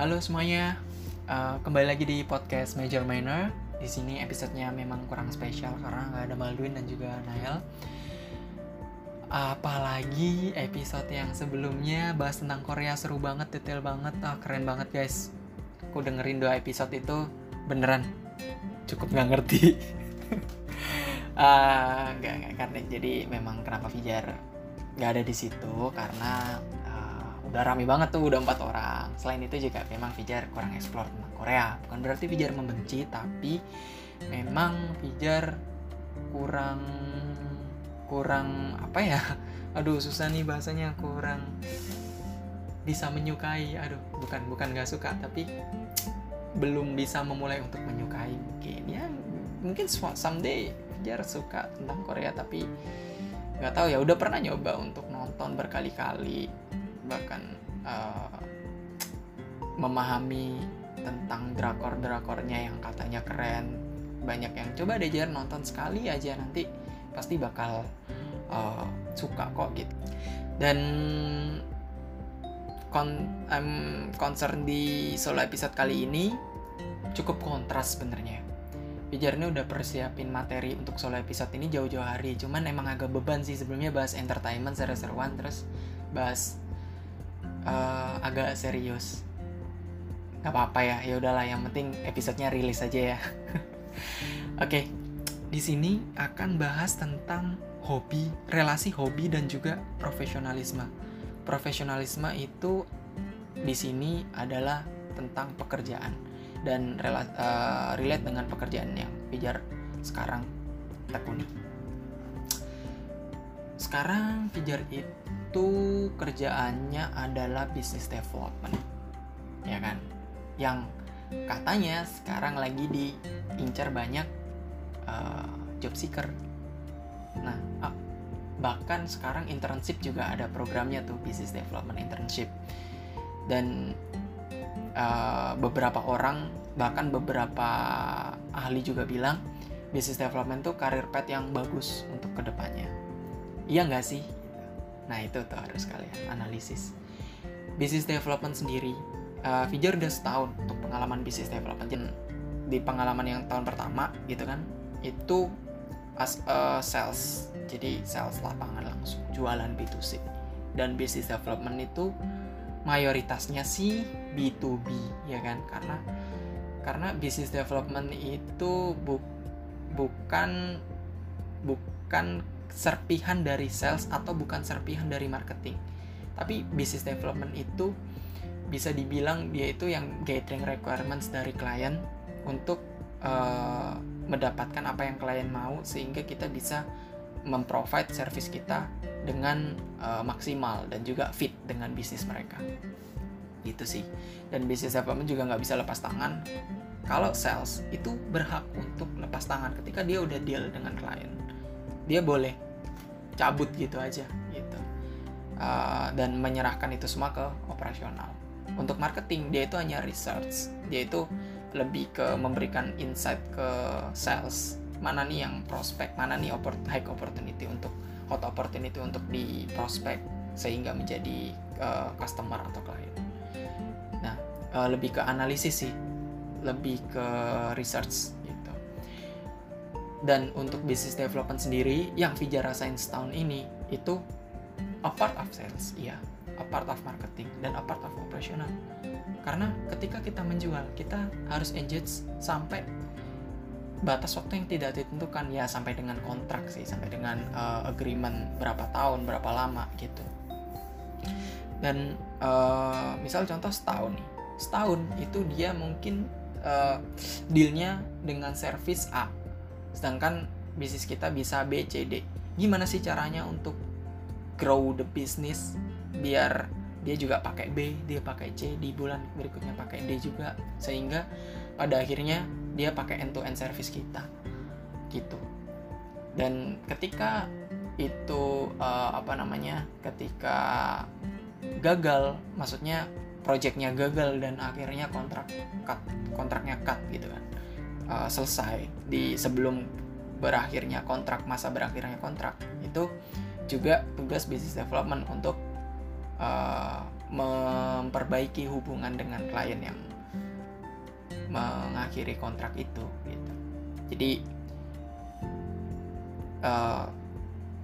Halo semuanya, uh, kembali lagi di podcast Major Minor. Di sini episodenya memang kurang spesial karena nggak ada Malduin dan juga Nael. Apalagi episode yang sebelumnya bahas tentang Korea seru banget, detail banget, ah keren banget guys. Aku dengerin dua episode itu beneran cukup nggak ngerti. uh, nggak karena jadi memang kenapa Fijar nggak ada di situ karena udah rame banget tuh udah empat orang. Selain itu juga memang Fijar kurang explore tentang Korea. Bukan berarti Fijar membenci tapi memang Fijar kurang kurang apa ya? Aduh susah nih bahasanya kurang bisa menyukai. Aduh bukan bukan gak suka tapi belum bisa memulai untuk menyukai. Mungkin ya mungkin someday Fijar suka tentang Korea tapi nggak tahu ya udah pernah nyoba untuk nonton berkali-kali bahkan uh, memahami tentang drakor-drakornya yang katanya keren. Banyak yang coba deh jar nonton sekali aja nanti pasti bakal uh, suka kok gitu. Dan kon um, concern di solo episode kali ini cukup kontras sebenarnya. Ini udah persiapin materi untuk solo episode ini jauh-jauh hari cuman emang agak beban sih sebelumnya bahas entertainment seru-seruan terus bahas uh, agak serius nggak apa-apa ya ya udahlah yang penting episodenya rilis aja ya oke okay. di sini akan bahas tentang hobi relasi hobi dan juga profesionalisme profesionalisme itu di sini adalah tentang pekerjaan dan rela, uh, relate dengan pekerjaan yang Pijar sekarang tekuni. Sekarang Pijar itu kerjaannya adalah business development, ya kan? Yang katanya sekarang lagi diincar banyak uh, job seeker. Nah, uh, bahkan sekarang internship juga ada programnya tuh business development internship. Dan uh, beberapa orang bahkan beberapa ahli juga bilang business development tuh career path yang bagus untuk ke depannya iya nggak sih nah itu tuh harus kalian analisis. Business development sendiri. Uh, Fijar udah setahun untuk pengalaman business development. Di pengalaman yang tahun pertama gitu kan itu as a sales. Jadi sales lapangan langsung jualan B2C dan business development itu mayoritasnya sih B2B ya kan? Karena karena business development itu bu, bukan bukan serpihan dari sales atau bukan serpihan dari marketing. Tapi business development itu bisa dibilang dia itu yang gathering requirements dari klien untuk uh, mendapatkan apa yang klien mau sehingga kita bisa memprovide service kita dengan uh, maksimal dan juga fit dengan bisnis mereka. Gitu sih. Dan bisnis development juga nggak bisa lepas tangan. Kalau sales itu berhak untuk lepas tangan ketika dia udah deal dengan klien dia boleh cabut gitu aja gitu. Uh, dan menyerahkan itu semua ke operasional. Untuk marketing dia itu hanya research. Dia itu lebih ke memberikan insight ke sales. Mana nih yang prospek mana nih high opportunity untuk hot opportunity untuk di prospek sehingga menjadi uh, customer atau klien nah uh, lebih ke analisis sih. Lebih ke research dan untuk business development sendiri yang Vija rasain setahun ini itu a part of sales iya. A part of marketing dan a part of operational. Karena ketika kita menjual kita harus engage sampai batas waktu yang tidak ditentukan. Ya sampai dengan kontrak sih sampai dengan uh, agreement berapa tahun berapa lama gitu. Dan uh, misal contoh setahun nih. Setahun itu dia mungkin uh, dealnya dengan service A sedangkan bisnis kita bisa B C D. Gimana sih caranya untuk grow the business biar dia juga pakai B dia pakai C di bulan berikutnya pakai D juga sehingga pada akhirnya dia pakai end to end service kita. Gitu. Dan ketika itu uh, apa namanya ketika gagal maksudnya projectnya gagal dan akhirnya kontrak cut kontraknya cut gitu kan uh, selesai di sebelum berakhirnya kontrak masa berakhirnya kontrak itu juga tugas business development untuk uh, memperbaiki hubungan dengan klien yang mengakhiri kontrak itu gitu. Jadi uh,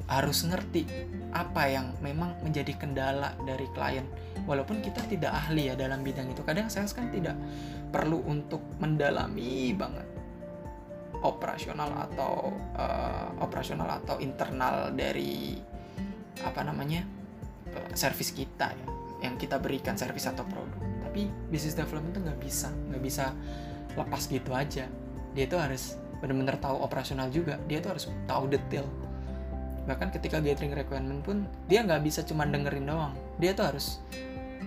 harus ngerti apa yang memang menjadi kendala dari klien. Walaupun kita tidak ahli ya dalam bidang itu kadang saya kan tidak perlu untuk mendalami banget operasional atau uh, operasional atau internal dari apa namanya servis kita ya yang kita berikan servis atau produk. Tapi business development itu nggak bisa nggak bisa lepas gitu aja. Dia itu harus benar-benar tahu operasional juga. Dia tuh harus tahu detail. Bahkan ketika gathering requirement pun dia nggak bisa cuma dengerin doang. Dia tuh harus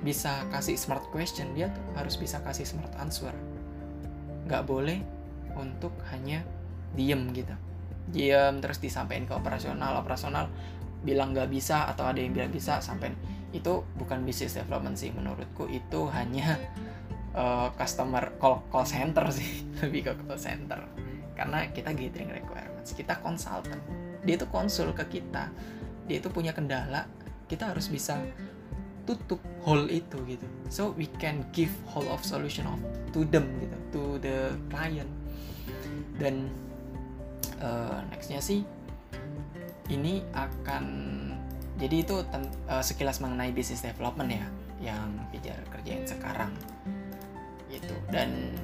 bisa kasih smart question. Dia tuh harus bisa kasih smart answer. Nggak boleh untuk hanya diem gitu. Diem terus disampaikan ke operasional operasional bilang nggak bisa atau ada yang bilang bisa sampai itu bukan business development sih menurutku itu hanya uh, customer call call center sih lebih ke call center. Karena kita gathering requirements kita consultant. Dia itu konsul ke kita dia itu punya kendala kita harus bisa tutup hole itu gitu. So we can give whole of solution of to them gitu to the client dan uh, nextnya sih ini akan jadi itu uh, sekilas mengenai business development ya yang Fijar kerjain sekarang gitu. Dan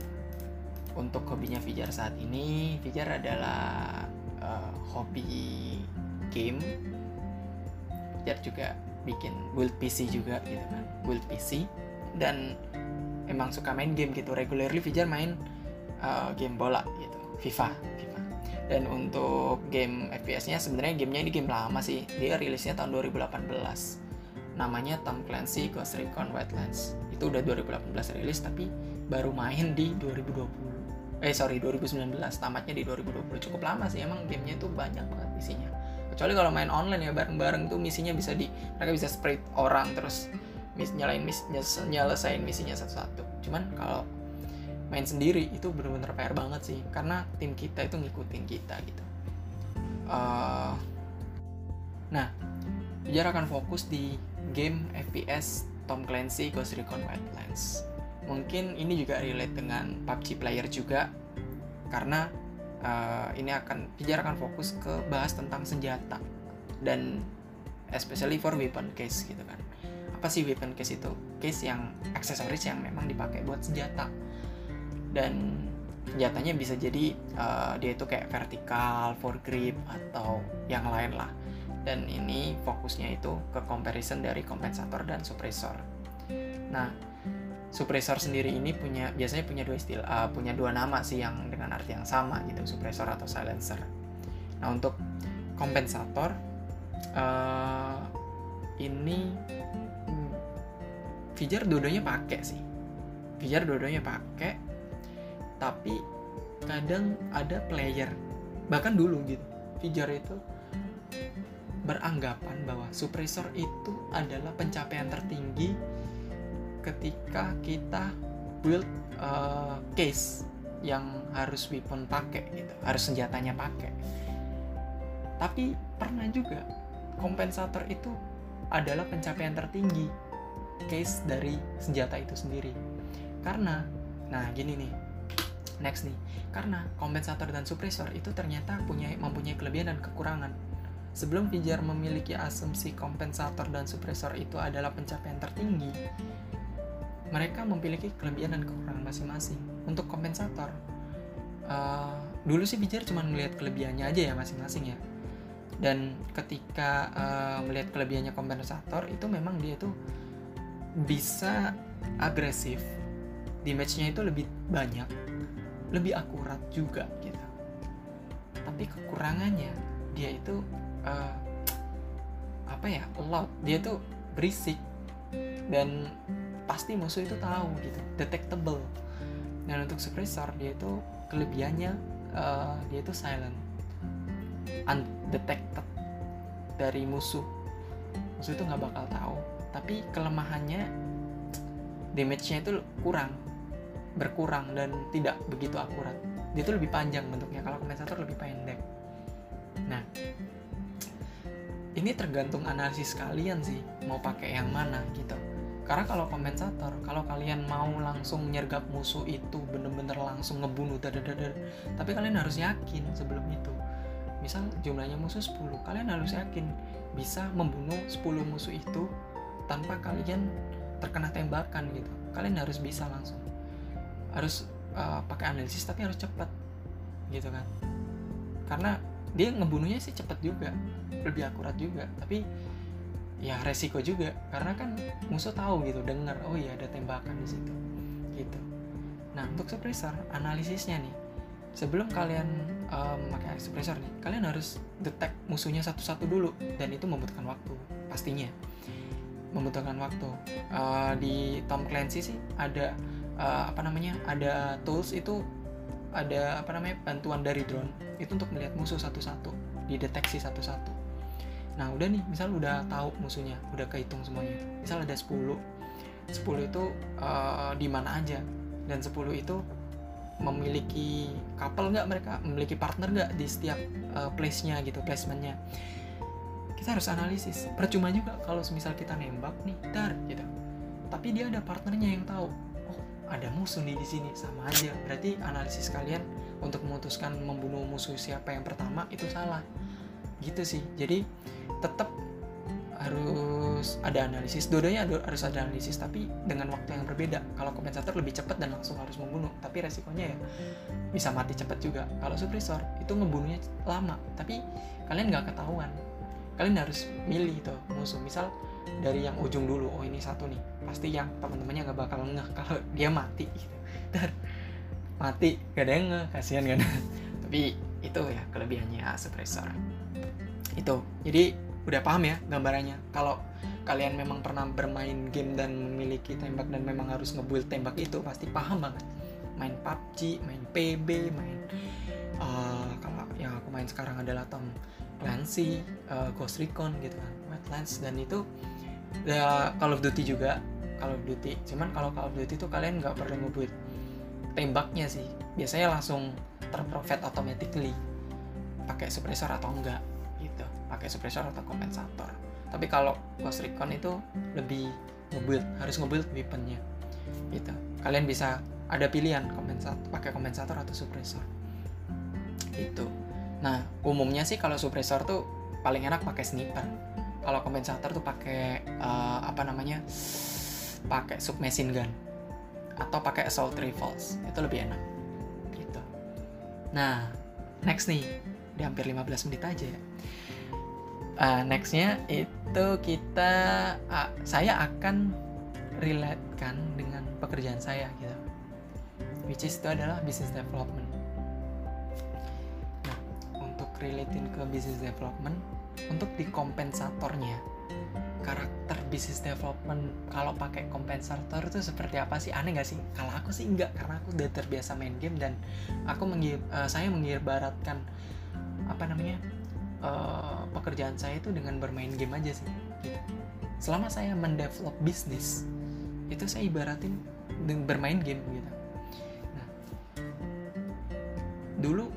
untuk hobinya Fijar saat ini Fijar adalah uh, hobi game. Jar juga bikin build PC juga gitu kan build PC dan emang suka main game gitu. Regularly Fijar main uh, game bola gitu FIFA FIFA. Dan untuk game FPS-nya sebenarnya gamenya ini game lama sih. Dia rilisnya tahun 2018 namanya Tom Clancy Ghost Recon Wildlands. Itu udah 2018 rilis tapi baru main di 2020 eh sorry 2019 tamatnya di 2020 cukup lama sih emang gamenya itu banyak banget misinya kecuali kalau main online ya bareng-bareng tuh misinya bisa di mereka bisa spread orang terus mis nyalain mis nyelesain misinya satu-satu. Cuman kalau main sendiri itu bener-bener PR banget sih. Karena tim kita itu ngikutin kita gitu. Uh, nah Biar akan fokus di game FPS Tom Clancy Ghost Recon Wildlands. Mungkin ini juga relate dengan PUBG player juga karena uh, ini akan Pijar akan fokus ke bahas tentang senjata dan especially for weapon case gitu kan. Apa sih weapon case itu? Case yang aksesoris yang memang dipakai buat senjata dan senjatanya bisa jadi uh, dia itu kayak vertikal, grip atau yang lain lah. Dan ini fokusnya itu ke comparison dari kompensator dan suppressor. Nah suppressor sendiri ini punya biasanya punya dua istilah uh, punya dua nama sih yang dengan arti yang sama gitu suppressor atau silencer. Nah untuk kompensator uh, ini Fijar dua-duanya pakai sih. Fijar dua-duanya pakai tapi kadang ada player bahkan dulu gitu Fijar itu beranggapan bahwa suppressor itu adalah pencapaian tertinggi ketika kita build uh, case yang harus weapon pakai gitu, harus senjatanya pakai. Tapi pernah juga kompensator itu adalah pencapaian tertinggi case dari senjata itu sendiri. Karena, nah gini nih, next nih, karena kompensator dan suppressor itu ternyata punya mempunyai kelebihan dan kekurangan. Sebelum Pijar memiliki asumsi kompensator dan suppressor itu adalah pencapaian tertinggi, mereka memiliki kelebihan dan kekurangan masing-masing. Untuk kompensator, uh, dulu sih bicara cuma melihat kelebihannya aja ya masing-masing ya. Dan ketika uh, melihat kelebihannya kompensator itu memang dia tuh bisa agresif, damage-nya itu lebih banyak, lebih akurat juga gitu. Tapi kekurangannya dia itu uh, apa ya, loud, dia tuh berisik dan pasti musuh itu tahu gitu detectable. Dan untuk suppressor dia itu kelebihannya uh, dia itu silent. Undetected dari musuh. Musuh itu nggak bakal tahu. Tapi kelemahannya damage-nya itu kurang berkurang dan tidak begitu akurat. Dia itu lebih panjang bentuknya. Kalau kompensator lebih pendek. Nah ini tergantung analisis kalian sih mau pakai yang mana gitu. Karena kalau kompensator kalau kalian mau langsung nyergap musuh itu bener-bener langsung ngebunuh dadadadar tapi kalian harus yakin sebelum itu. Misal jumlahnya musuh 10 kalian harus yakin bisa membunuh 10 musuh itu tanpa kalian terkena tembakan gitu. Kalian harus bisa langsung harus uh, pakai analisis tapi harus cepat gitu kan. Karena dia ngebunuhnya sih cepet juga lebih akurat juga tapi ya resiko juga. Karena kan musuh tahu gitu dengar oh iya ada tembakan di situ gitu. Nah untuk suppressor analisisnya nih. Sebelum kalian um, pakai suppressor nih kalian harus detect musuhnya satu-satu dulu dan itu membutuhkan waktu pastinya. Membutuhkan waktu. Uh, di Tom Clancy sih ada uh, apa namanya ada tools itu ada apa namanya bantuan dari drone. Itu untuk melihat musuh satu-satu dideteksi satu-satu. Nah udah nih misal udah tahu musuhnya udah kehitung semuanya. Misal ada 10 10 itu uh, di mana aja? Dan 10 itu memiliki couple nggak mereka? Memiliki partner nggak di setiap uh, place-nya gitu placementnya? Kita harus analisis. Percuma juga kalau misal kita nembak nih dar gitu. Tapi dia ada partnernya yang tahu ada musuh nih di sini sama aja. Berarti analisis kalian untuk memutuskan membunuh musuh siapa yang pertama itu salah. Gitu sih. Jadi tetap harus ada analisis. Dua-duanya harus ada analisis tapi dengan waktu yang berbeda. Kalau kompensator lebih cepat dan langsung harus membunuh. Tapi resikonya ya bisa mati cepat juga. Kalau suppressor itu membunuhnya lama. Tapi kalian nggak ketahuan. Kalian harus milih tuh musuh. Misal dari yang ujung dulu oh ini satu nih pasti yang teman-temannya nggak bakal ngeh kalau dia mati gitu. Mati gak ada yang ngeh kasihan kan. Tapi itu ya kelebihannya suppressor itu jadi udah paham ya gambarannya. Kalau kalian memang pernah bermain game dan memiliki tembak dan memang harus ngebuild tembak itu pasti paham banget. Main PUBG, main PB, main uh, kalau yang aku main sekarang adalah Tom Clancy, uh, Ghost Recon gitu kan, Wetlands. Dan itu ya Call of Duty juga Call of Duty. Cuman kalau Call of Duty itu kalian nggak perlu ngebuat tembaknya sih. Biasanya langsung terprofit automatically. Pakai suppressor atau enggak gitu. Pakai suppressor atau kompensator. Tapi kalau Ghost Recon itu lebih ngebuild harus ngebuild weaponnya gitu. Kalian bisa ada pilihan kompensator pakai kompensator atau suppressor itu nah umumnya sih kalau suppressor tuh paling enak pakai sniper kalau kompensator tuh pakai uh, apa namanya pakai submachine gun atau pakai assault rifles. Itu lebih enak. Gitu. Nah next nih. Di hampir 15 menit aja ya. Uh, nextnya itu kita uh, saya akan relate kan dengan pekerjaan saya gitu. Which is itu adalah business development. Nah untuk relatein ke business development untuk di kompensatornya. Karakter business development kalau pakai kompensator itu seperti apa sih? Aneh gak sih? Kalau aku sih enggak karena aku udah terbiasa main game dan aku mengir uh, saya mengibaratkan apa namanya uh, pekerjaan saya itu dengan bermain game aja sih. Selama saya mendevelop bisnis itu saya ibaratin dengan bermain game gitu. Nah dulu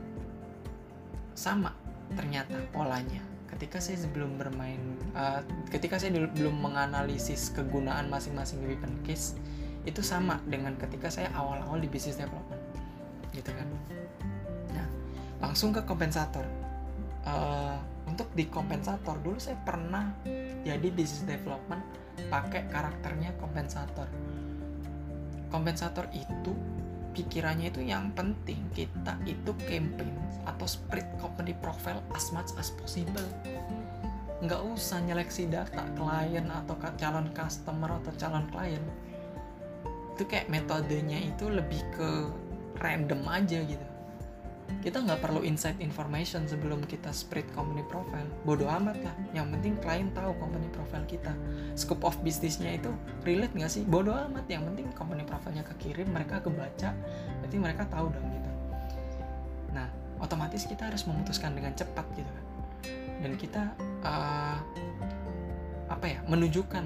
sama ternyata polanya ketika saya sebelum bermain uh, ketika saya dulu, belum menganalisis kegunaan masing-masing weapon case itu sama dengan ketika saya awal-awal di business development gitu kan. Nah langsung ke kompensator. Uh, untuk di kompensator dulu saya pernah jadi business development pakai karakternya kompensator. Kompensator itu pikirannya itu yang penting. Kita itu campaign atau spread company profile as much as possible. Nggak usah nyeleksi data klien atau calon customer atau calon klien. Itu kayak metodenya itu lebih ke random aja gitu kita nggak perlu insight information sebelum kita spread company profile. Bodoh amat lah yang penting klien tahu company profile kita. Scope of bisnisnya itu relate nggak sih? Bodoh amat. Yang penting company profilenya kekirim mereka kebaca berarti mereka tahu dong gitu. Nah otomatis kita harus memutuskan dengan cepat gitu kan dan kita uh, apa ya menunjukkan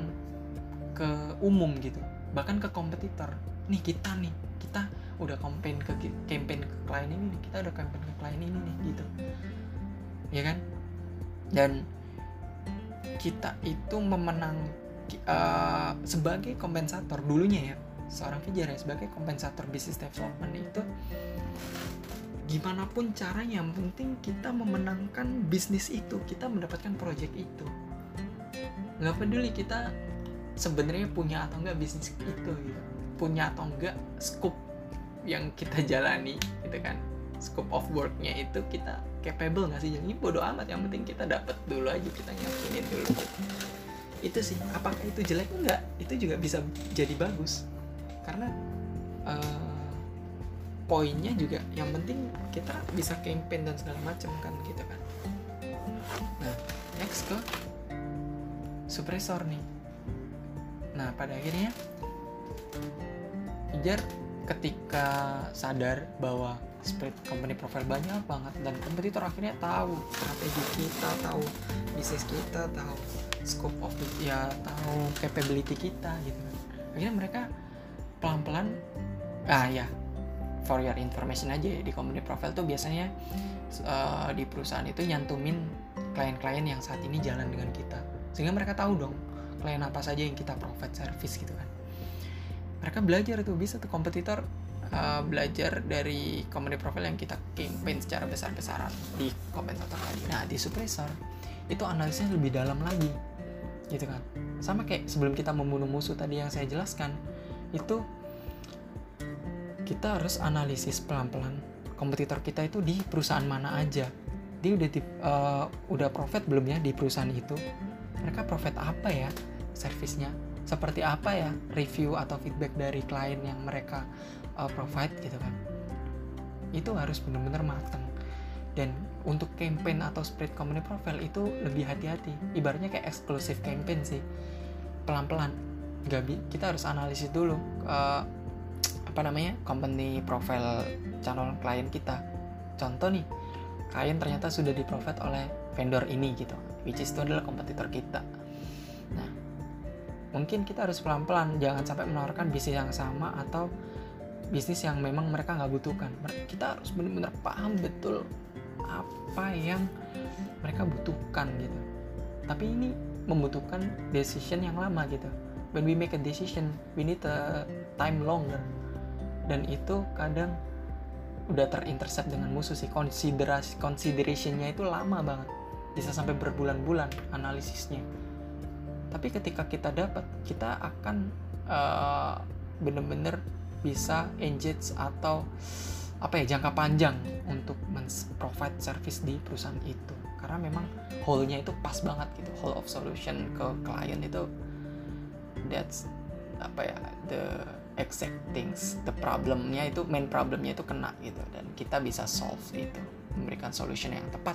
ke umum gitu. Bahkan ke kompetitor. Nih kita nih. Kita udah campaign ke campaign ke klien ini nih kita udah campaign ke klien ini nih gitu. Ya kan? Dan kita itu memenang uh, sebagai kompensator dulunya ya seorang Fijar ya sebagai kompensator bisnis development itu gimana pun caranya yang penting kita memenangkan bisnis itu kita mendapatkan project itu. Nggak peduli kita sebenarnya punya atau enggak bisnis itu gitu. Punya atau enggak scope yang kita jalani gitu kan. Scope of worknya itu kita capable nggak sih? Jadi bodoh amat yang penting kita dapat dulu aja kita nyakinin dulu gitu. itu sih apakah itu jelek? Enggak. Itu juga bisa jadi bagus. Karena uh, poinnya juga yang penting kita bisa campaign dan segala macam kan gitu kan. Nah next ke suppressor nih. Nah pada akhirnya Ijar ketika sadar bahwa spread company profile banyak banget dan kompetitor akhirnya tahu strategi kita tahu bisnis kita tahu scope of it ya tahu capability kita gitu kan. Akhirnya mereka pelan-pelan ah ya for your information aja ya, di company profile tuh biasanya uh, di perusahaan itu nyantumin klien-klien yang saat ini jalan dengan kita. Sehingga mereka tahu dong klien apa saja yang kita provide service gitu kan mereka belajar tuh bisa tuh kompetitor uh, belajar dari company profile yang kita campaign secara besar-besaran di komentator tadi nah di suppressor itu analisnya lebih dalam lagi gitu kan. Sama kayak sebelum kita membunuh musuh tadi yang saya jelaskan itu kita harus analisis pelan-pelan. Kompetitor kita itu di perusahaan mana aja. Dia udah di, uh, udah profit belum ya di perusahaan itu? Mereka profit apa ya servisnya seperti apa ya review atau feedback dari klien yang mereka uh, provide gitu kan? Itu harus benar-benar matang dan untuk campaign atau spread company profile itu lebih hati-hati. Ibaratnya kayak eksklusif campaign sih. Pelan-pelan. Nggak kita harus analisis dulu uh, apa namanya company profile channel klien kita. Contoh nih klien ternyata sudah di oleh vendor ini gitu which is itu adalah kompetitor kita mungkin kita harus pelan-pelan jangan sampai menawarkan bisnis yang sama atau bisnis yang memang mereka nggak butuhkan. Kita harus benar-benar paham betul apa yang mereka butuhkan gitu. Tapi ini membutuhkan decision yang lama gitu. When we make a decision we need a time longer. Dan itu kadang udah terintercept dengan musuh sih. Konsiderasi considerationnya itu lama banget. Bisa sampai berbulan-bulan analisisnya tapi ketika kita dapat kita akan uh, bener-bener bisa engage atau apa ya jangka panjang untuk provide service di perusahaan itu. Karena memang whole-nya itu pas banget gitu. Whole of solution ke klien itu that's apa ya the exact things the problemnya itu main problemnya itu kena gitu. Dan kita bisa solve itu memberikan solution yang tepat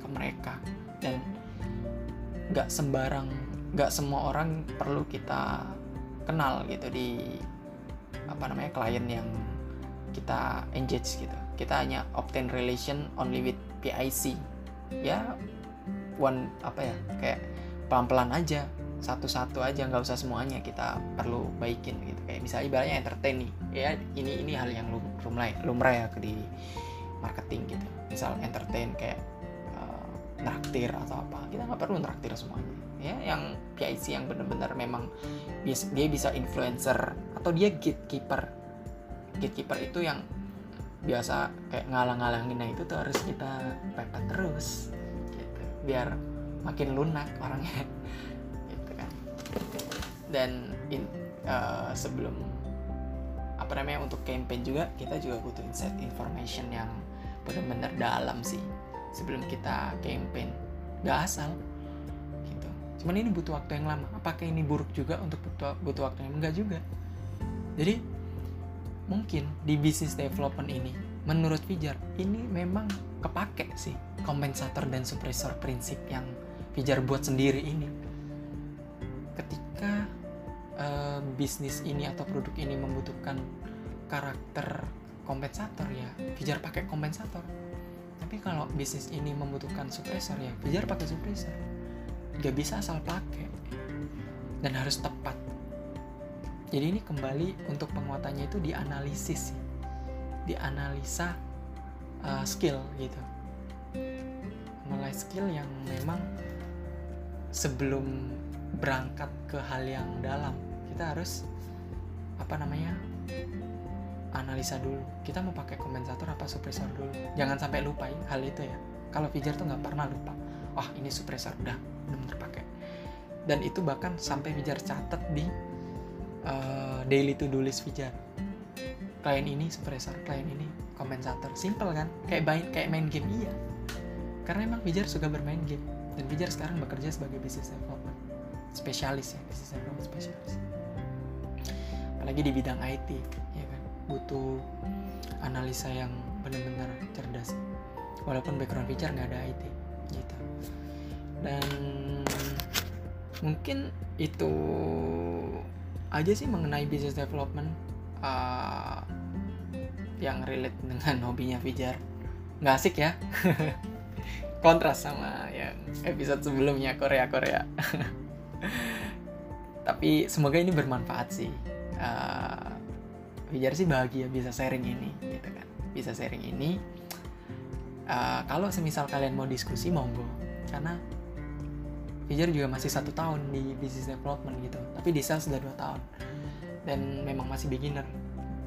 ke mereka. Dan nggak sembarang nggak semua orang perlu kita kenal gitu di apa namanya klien yang kita engage gitu. Kita hanya obtain relation only with PIC ya one apa ya kayak pelan-pelan aja satu-satu aja nggak usah semuanya kita perlu baikin gitu. Kayak misalnya ibaratnya entertain nih ya ini ini hal yang lumrah lumrah ya di marketing gitu. Misal entertain kayak uh, nraktir atau apa kita nggak perlu nraktir semuanya ya yang PIC yang benar-benar memang dia bisa influencer atau dia gatekeeper. Gatekeeper itu yang biasa kayak ngalang-ngalangin nah itu tuh harus kita pepet terus gitu. Biar makin lunak orangnya. Dan in, uh, sebelum apa namanya untuk campaign juga kita juga butuh insight information yang benar-benar dalam sih. Sebelum kita campaign. Gak asal. gitu cuman ini butuh waktu yang lama. Apakah ini buruk juga untuk butuh, butuh waktu yang enggak juga? Jadi mungkin di bisnis development ini menurut Fijar ini memang kepake sih kompensator dan suppressor prinsip yang Fijar buat sendiri ini. Ketika uh, bisnis ini atau produk ini membutuhkan karakter kompensator ya Fijar pakai kompensator. Tapi kalau bisnis ini membutuhkan suppressor ya Fijar pakai suppressor gak bisa asal pakai dan harus tepat. Jadi ini kembali untuk penguatannya itu dianalisis dianalisa uh, skill gitu. Analisa skill yang memang sebelum berangkat ke hal yang dalam kita harus apa namanya analisa dulu. Kita mau pakai kompensator apa suppressor dulu? Jangan sampai lupa hal itu ya. Kalau Fijar tuh nggak pernah lupa. Wah ini suppressor. Udah benar pakai dan itu bahkan sampai Fijar catat di uh, daily to do list Fijar. Klien ini suppressor klien ini kompensator simple kan? Kayak main kayak main game. Iya. Karena emang Fijar suka bermain game. Dan Fijar sekarang bekerja sebagai business development spesialis ya business development spesialis. Apalagi di bidang IT ya kan? Butuh analisa yang benar-benar cerdas. Walaupun background Fijar nggak ada IT gitu dan mungkin itu aja sih mengenai business development uh, yang relate dengan hobinya Fijar. Nggak asik ya? Kontras sama yang episode sebelumnya Korea Korea tapi semoga ini bermanfaat sih. Uh, sih bahagia bisa sharing ini gitu kan. Bisa sharing ini. Uh, kalau semisal kalian mau diskusi monggo. Karena Fijar juga masih satu tahun di business development gitu. Tapi di sales sudah dua tahun. Dan memang masih beginner.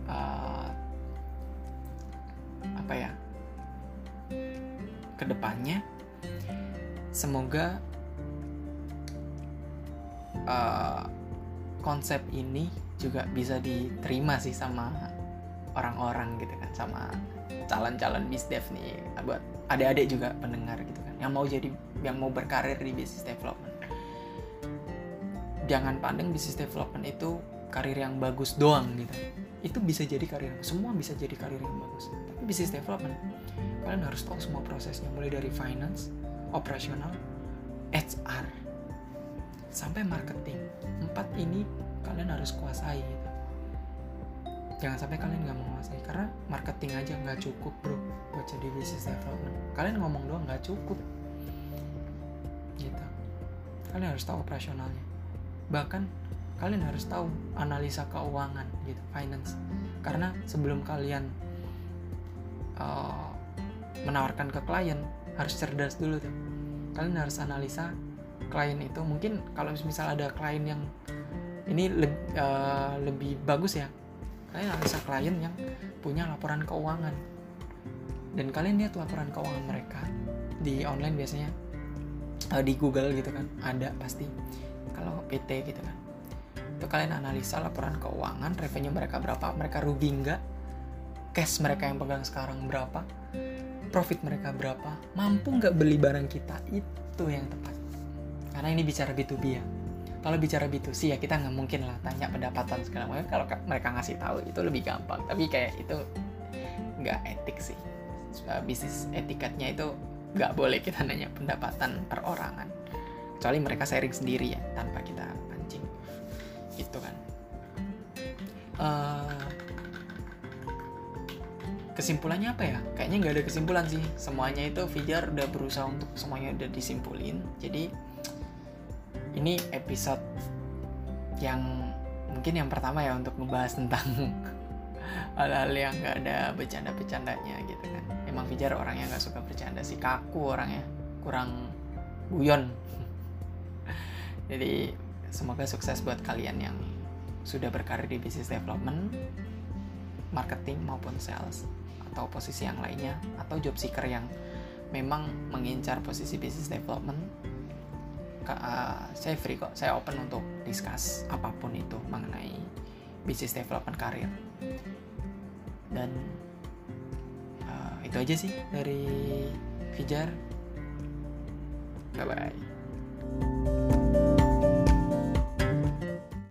Uh, apa ya? Ke depannya semoga uh, konsep ini juga bisa diterima sih sama orang-orang gitu kan sama calon-calon bisdev nih buat adik-adik juga pendengar gitu kan yang mau jadi yang mau berkarir di bisnis development. Jangan pandang bisnis development itu karir yang bagus doang gitu. Itu bisa jadi karir semua bisa jadi karir yang bagus. Tapi bisnis development kalian harus tahu semua prosesnya mulai dari finance operasional HR sampai marketing. Empat ini kalian harus kuasai gitu jangan sampai kalian nggak menguasai karena marketing aja nggak cukup bro buat jadi business development kalian ngomong doang nggak cukup. Gitu. Kalian harus tahu operasionalnya. Bahkan kalian harus tahu analisa keuangan gitu finance. Karena sebelum kalian uh, menawarkan ke klien harus cerdas dulu tuh. Kalian harus analisa klien itu. Mungkin kalau misal ada klien yang ini le uh, lebih bagus ya kalian analisa klien yang punya laporan keuangan. Dan kalian lihat laporan keuangan mereka di online biasanya uh, di Google gitu kan ada pasti. Kalau PT gitu kan. Itu kalian analisa laporan keuangan revenue mereka berapa mereka rugi nggak? Cash mereka yang pegang sekarang berapa? Profit mereka berapa? Mampu nggak beli barang kita? Itu yang tepat. Karena ini bicara B2B ya kalau bicara B2C ya kita nggak mungkin lah tanya pendapatan segala macam. Kalau mereka ngasih tahu itu lebih gampang. Tapi kayak itu nggak etik sih. Bisnis etikatnya itu nggak boleh kita nanya pendapatan perorangan kecuali mereka sharing sendiri ya tanpa kita gitu kan. Uh, kesimpulannya apa ya? Kayaknya nggak ada kesimpulan sih. Semuanya itu Fijar udah berusaha untuk semuanya udah disimpulin. Jadi ini episode yang mungkin yang pertama ya untuk ngebahas tentang hal-hal yang nggak ada bercanda-bercandanya gitu kan emang Fijar orangnya nggak suka bercanda sih kaku orangnya kurang guyon jadi semoga sukses buat kalian yang sudah berkarir di business development, marketing maupun sales atau posisi yang lainnya atau job seeker yang memang mengincar posisi business development. Uh, saya free kok, saya open untuk discuss apa pun itu mengenai business development karir. Dan uh, itu aja sih dari Fijar. Bye bye.